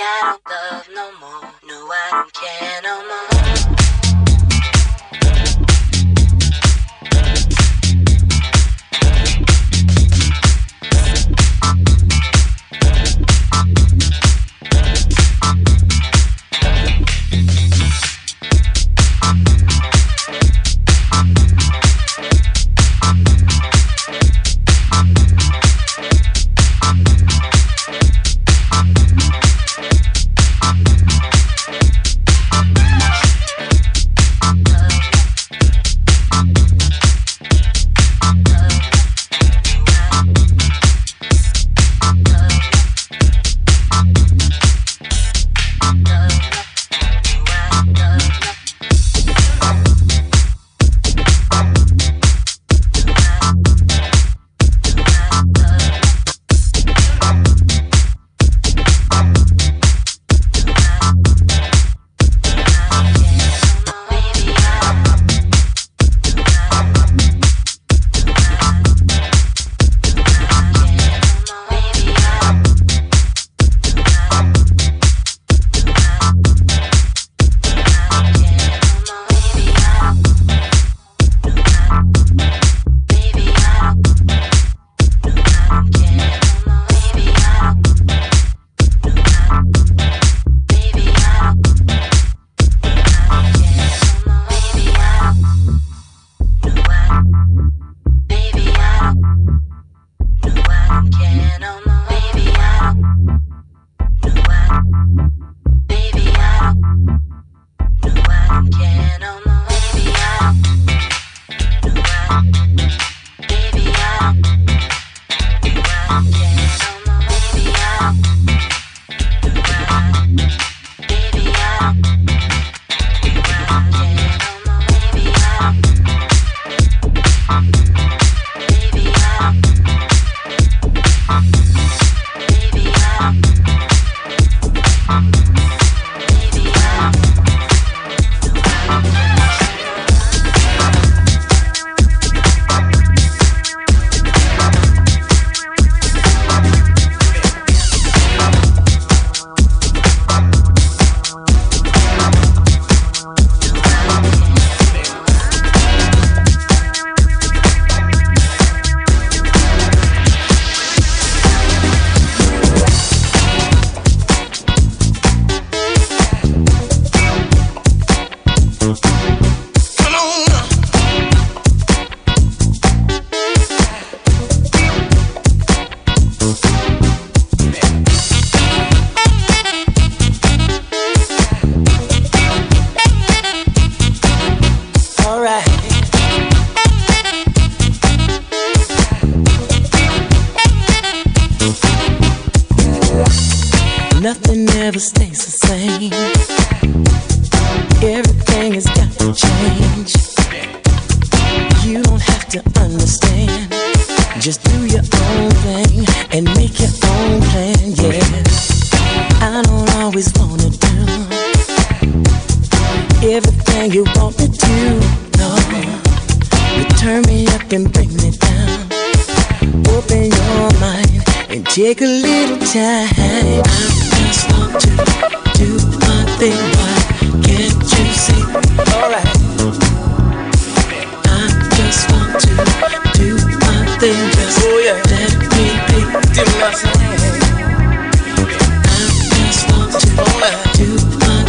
I don't love no more. No, I don't care no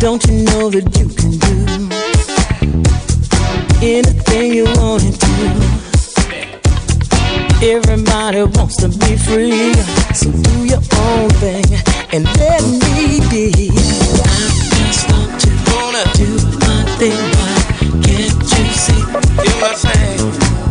Don't you know that you can do anything you want to do? Everybody wants to be free, so do your own thing and let me be. I just want to wanna do my thing. just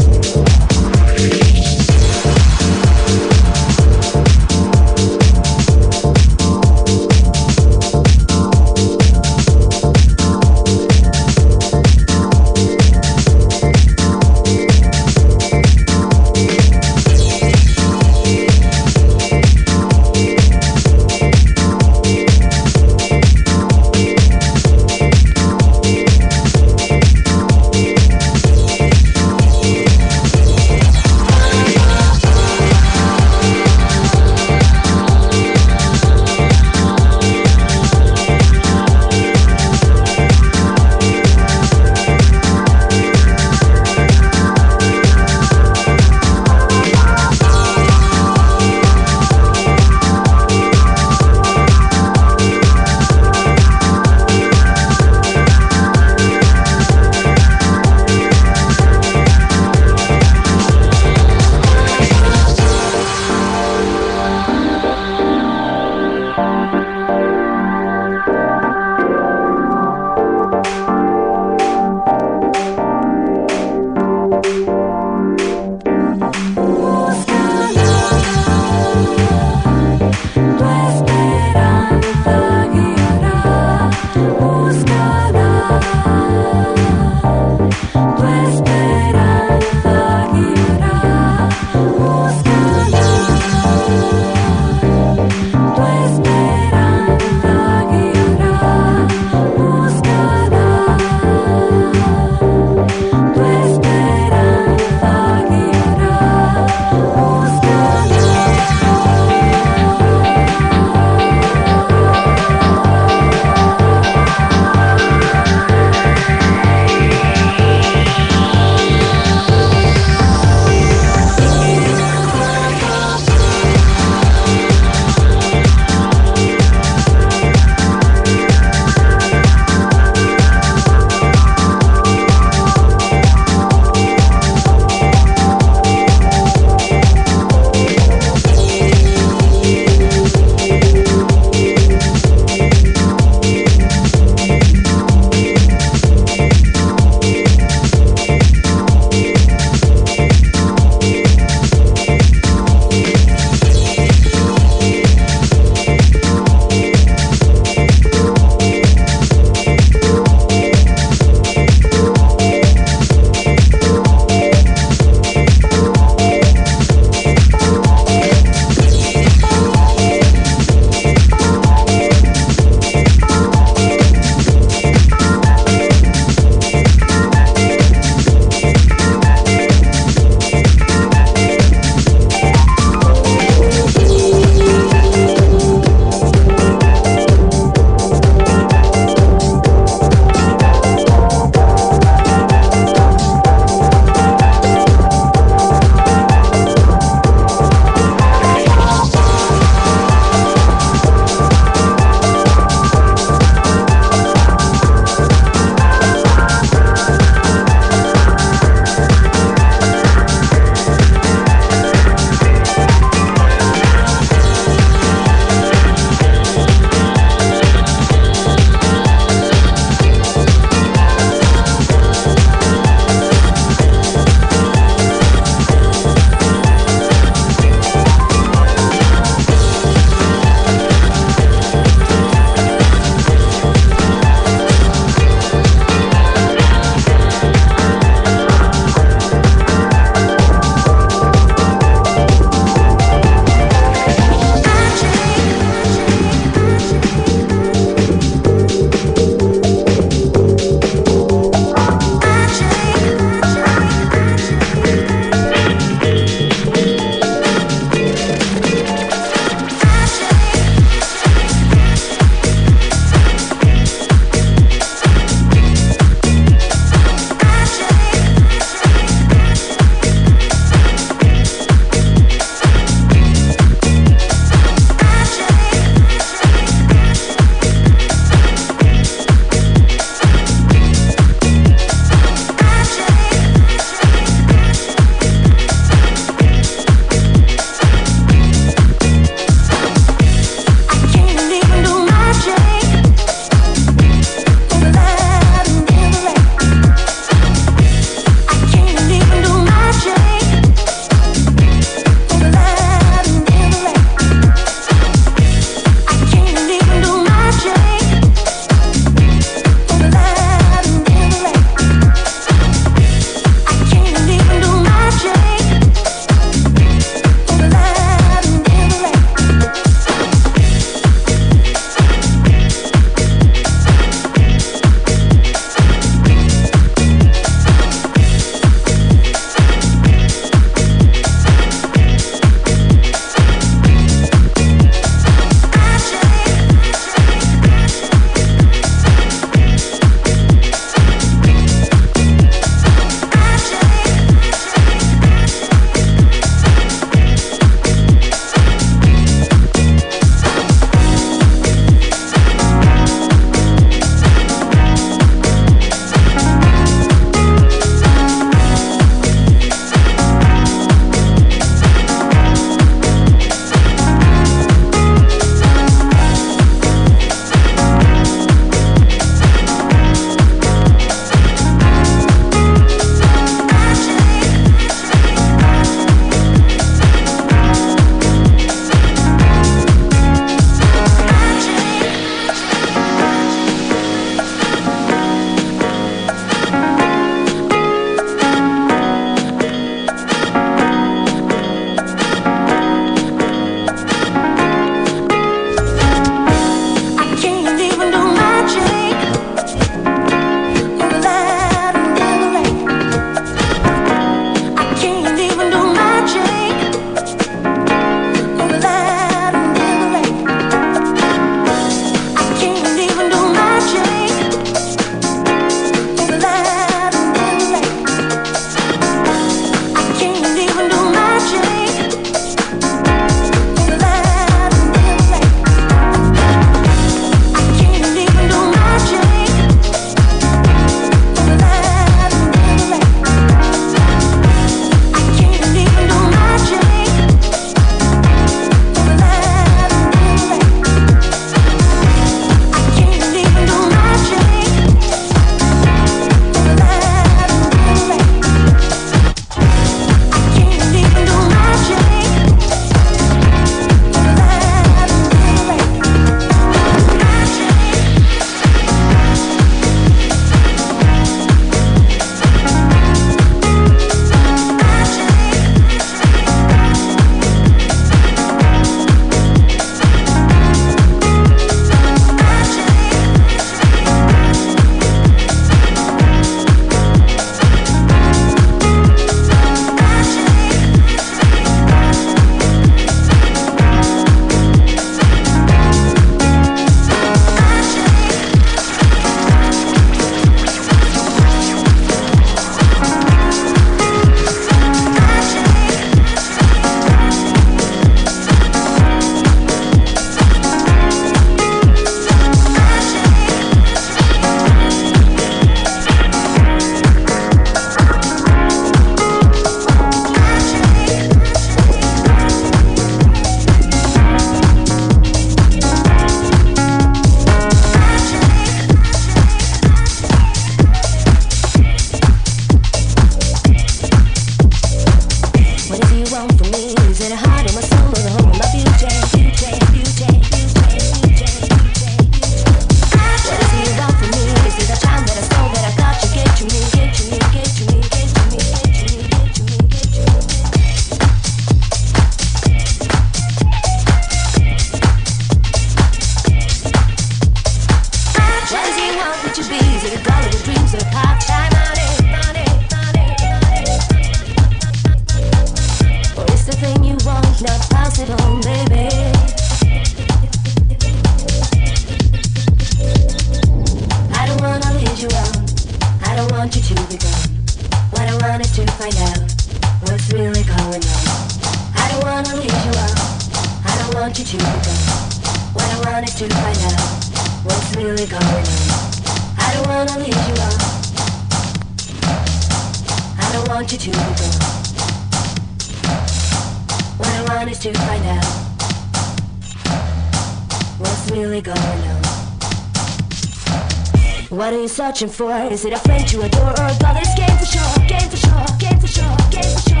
What are you searching for? Is it a friend you adore or a brother's game for sure? Game for sure, game for sure, game for sure.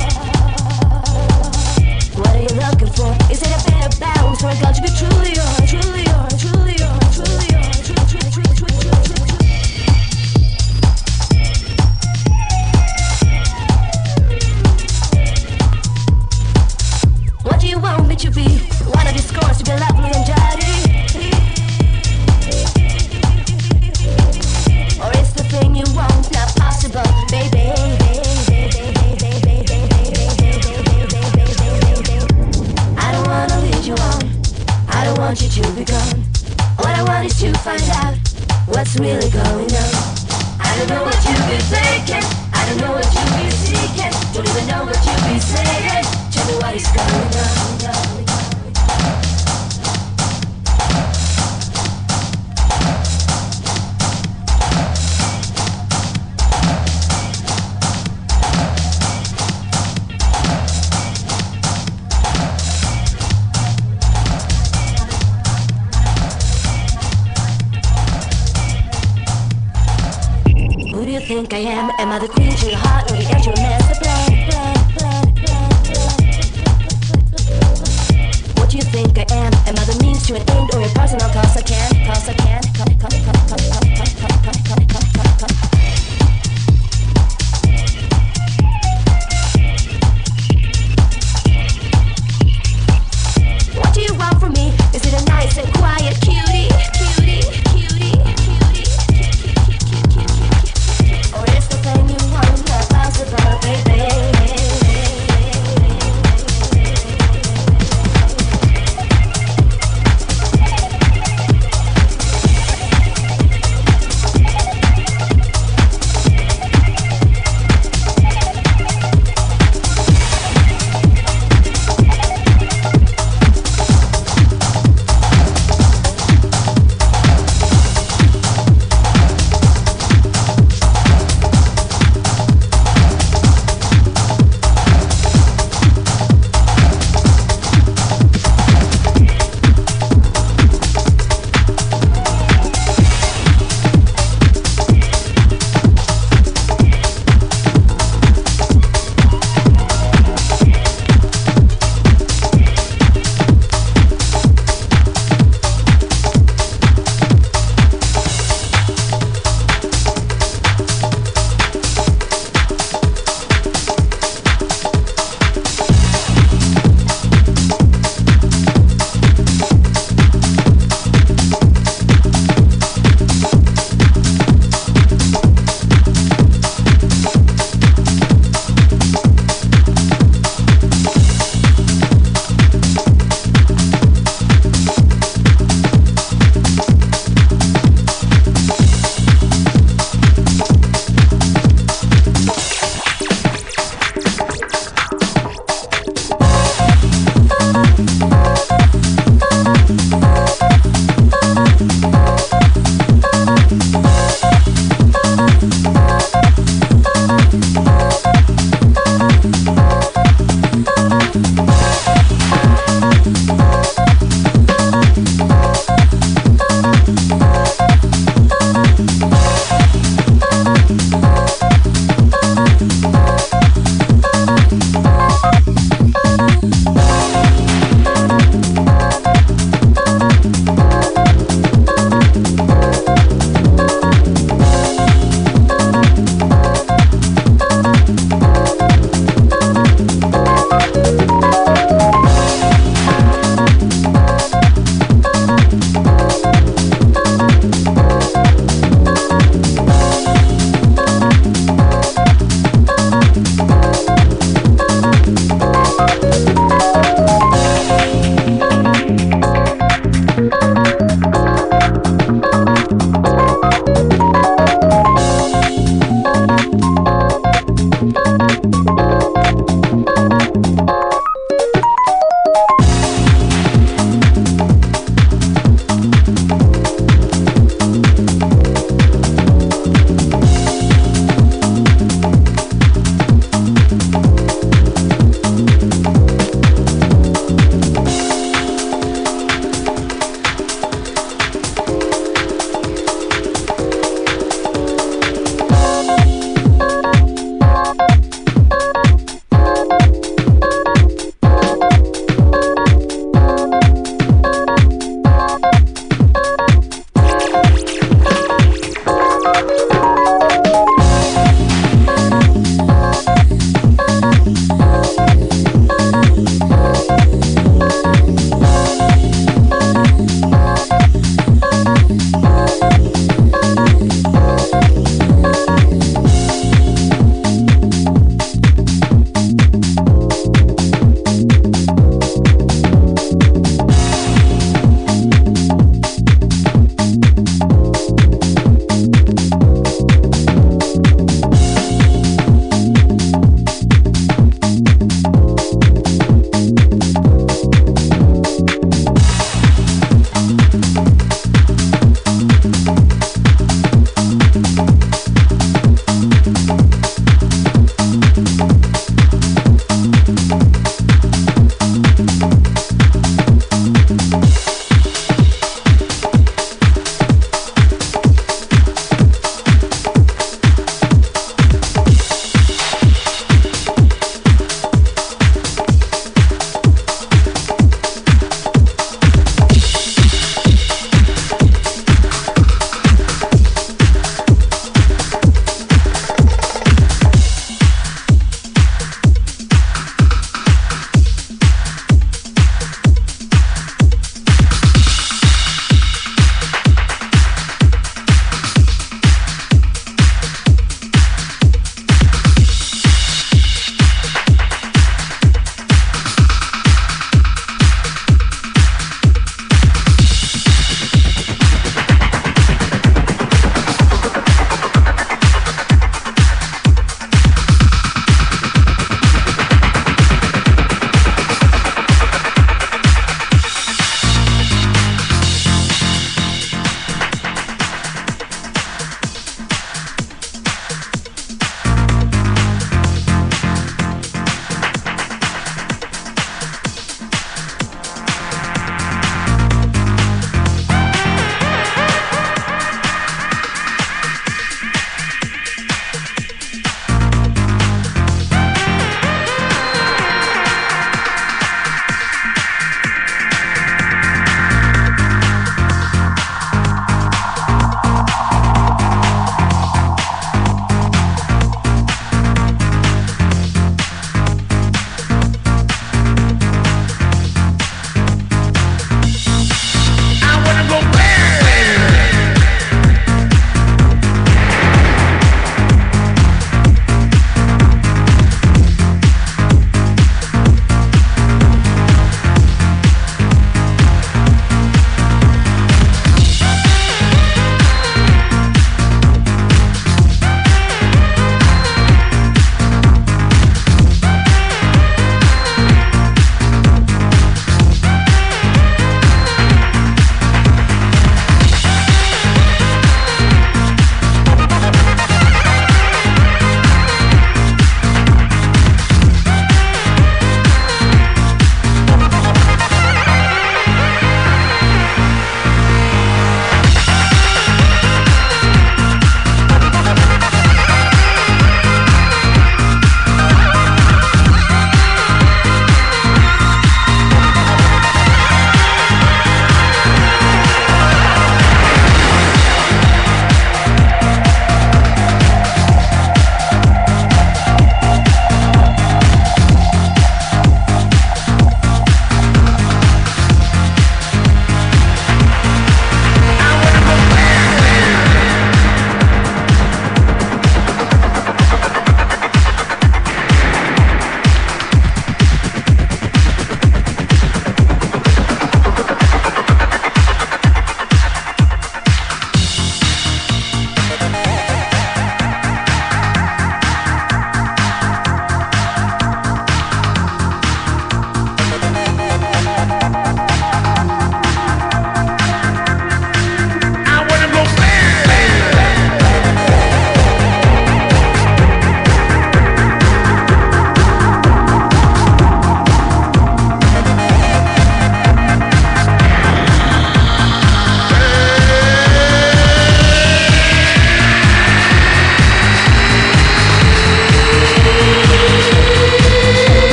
What are you looking for? Is it a better balance or a girl to be truly yours, truly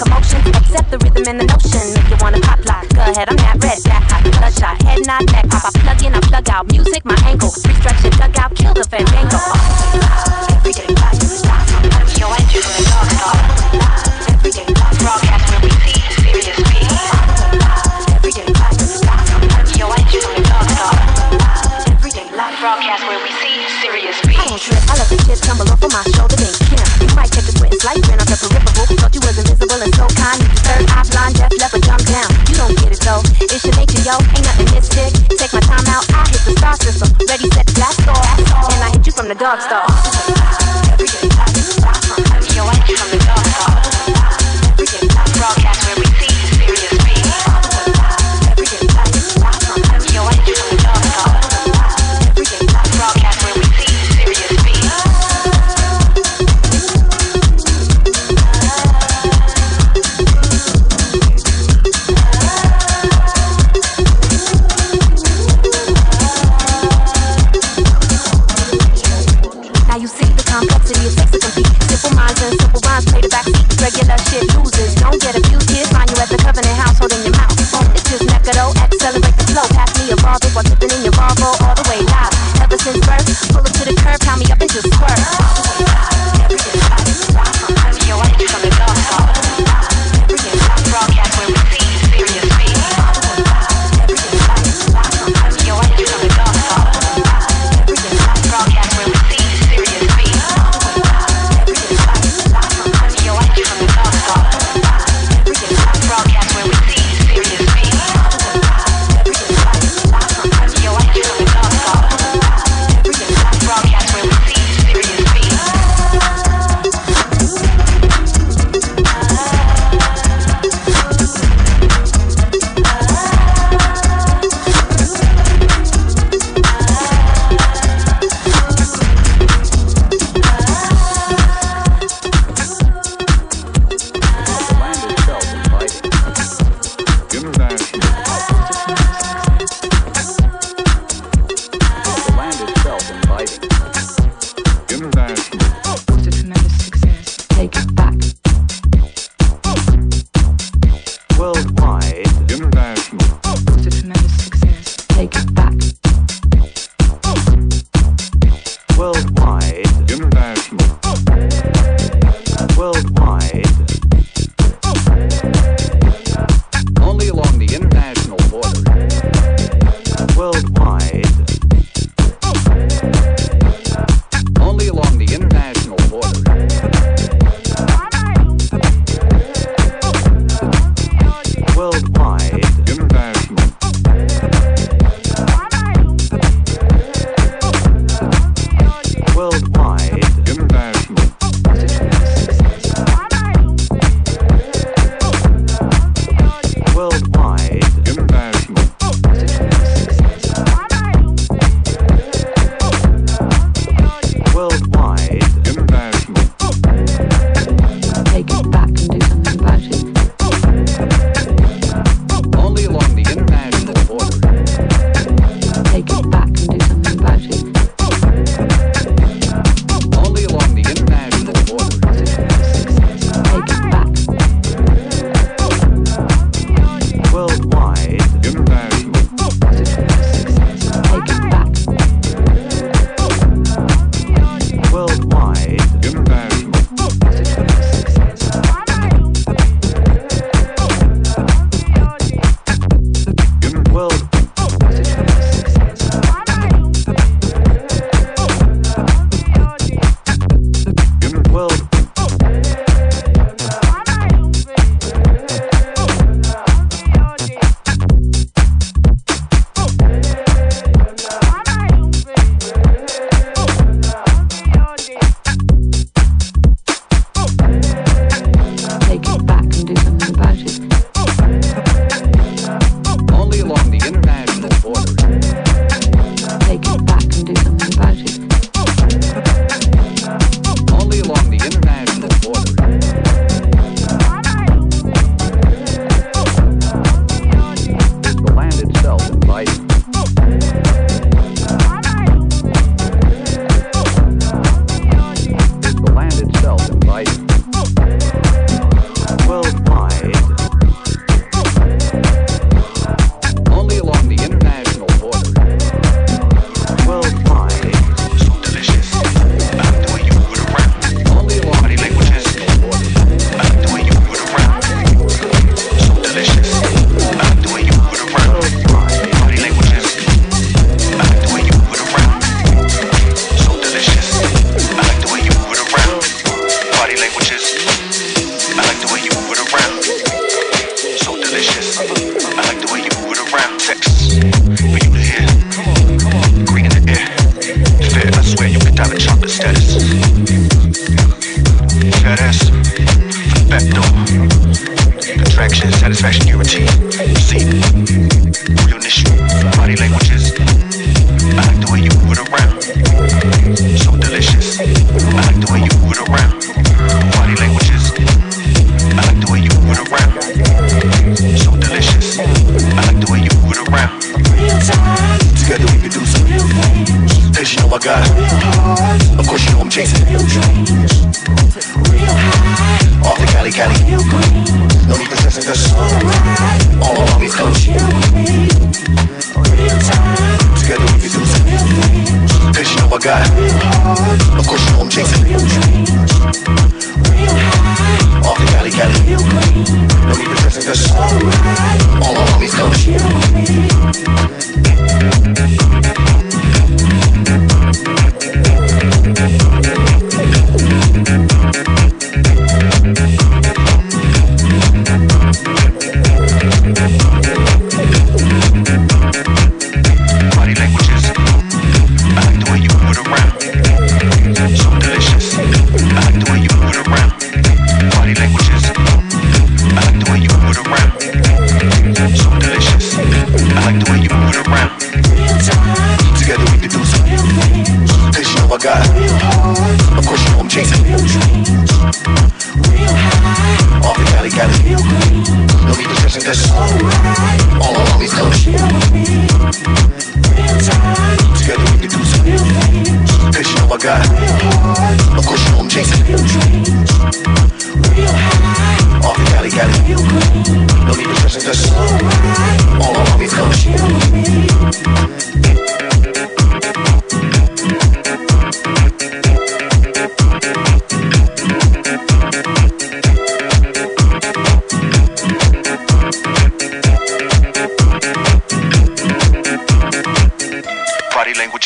commotion. Accept the rhythm and the notion. Make you wanna pop lock. Go ahead, I'm that red, that hot, bloodshot. Head not back, pop, I plug in, I plug out. Music, my It's your nature, yo, ain't nothing mystic. Take my time out, I hit the star system. Ready, set, blast off. And I hit you from the dog star. Every day I from the dog star.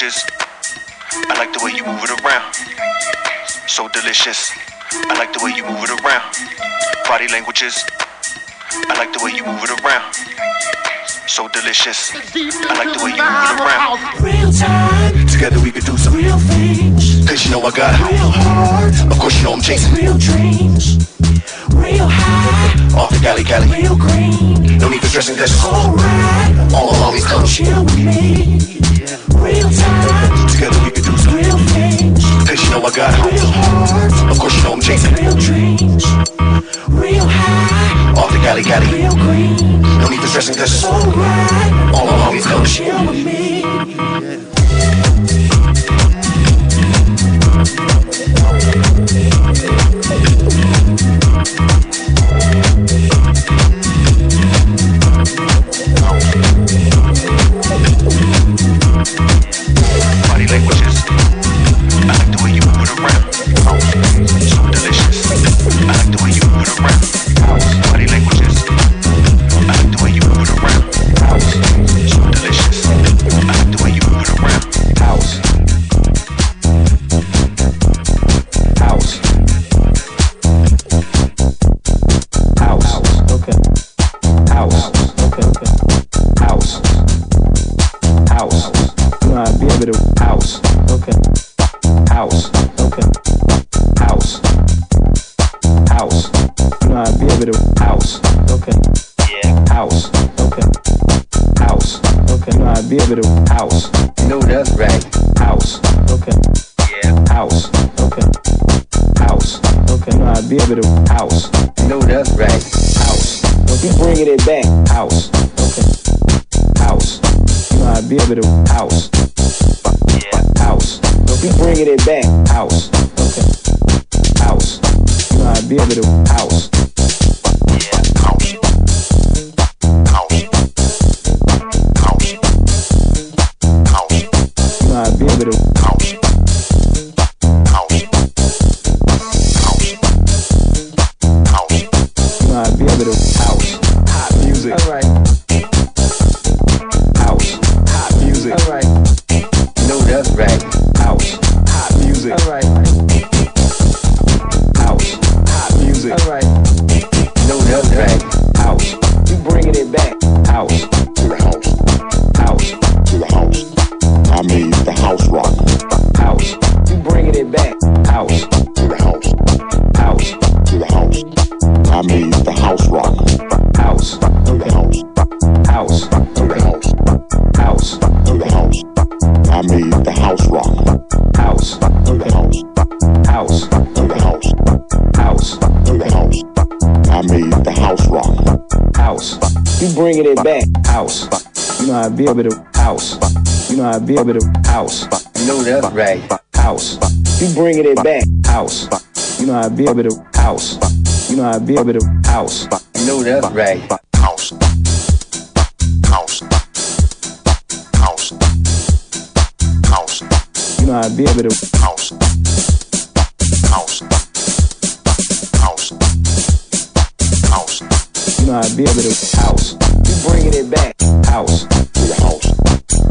Body languages. I like the way you move it around. So delicious. I like the way you move it around. Body languages. I like the way you move it around. So delicious. I like the way you move it around. Real time, Together we could do some real things. Cause you know I got it. Real hard, Of course you know I'm chasing real dreams. Real high, off the Cali Cali. real green. No need for stressing cause Alright, all our homies come. chill with me. Real time, Together we could do some real things. Cause you know I got. Real hard, Of course you know I'm chasing real dreams. Real high, off the Cali Cali. real green. No need for stressing cause it's Alright, all our homies come. chill with me. House. No, that's right. House. Okay. Yeah. House. Okay. House. Okay. No, I'd be able to house. No, that's right. House. Okay. Keep bringing it back. House. Okay. House. You know, I'd be able to house. Yeah. House. Okay. Keep bringing it back. House. Okay. House. You know, I'd be able to house. Yeah. House. House. House. Be able to House. House. House. House. I'd be able to house. Hot music. All right. house rock, house, house, house, house, house, house. I made the house rock, house, house, house, house, house, house. I made the house rock, house. You bringing it back, house. You know I be able to house. You know I be able to house. You know that's right, house. You bringing it back, house. You know I be able to house. You know I be able to house, You know that's right. House, house, house, house, you know I be able to house, house, house, house. you know I be able to house, You bringing it back. house, To the house,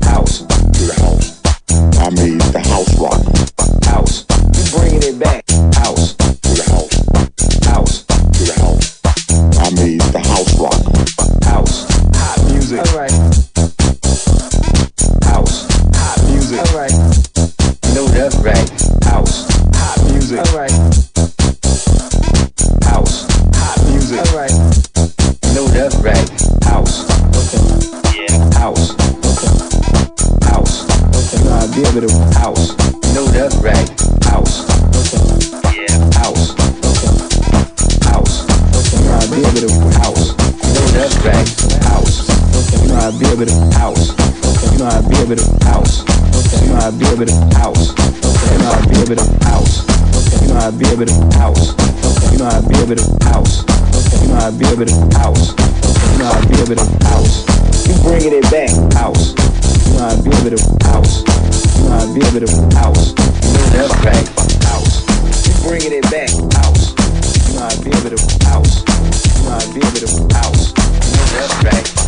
house, to the house. over the house. You know how I be over the house. You know how I be over the house. You bringing it back. House. You know how I be over the house. You know how I be over the house. That's right. House. You bringing it back. House. You know how I be over the house. You know how I be over the house. That's right.